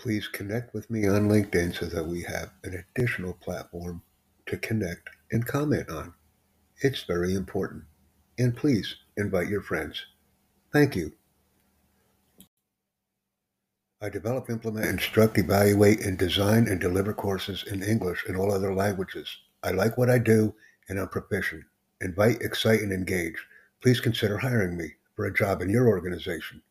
Please connect with me on LinkedIn so that we have an additional platform to connect and comment on. It's very important. And please invite your friends. Thank you. I develop, implement, instruct, evaluate, and design and deliver courses in English and all other languages. I like what I do and I'm proficient. Invite, excite, and engage. Please consider hiring me for a job in your organization.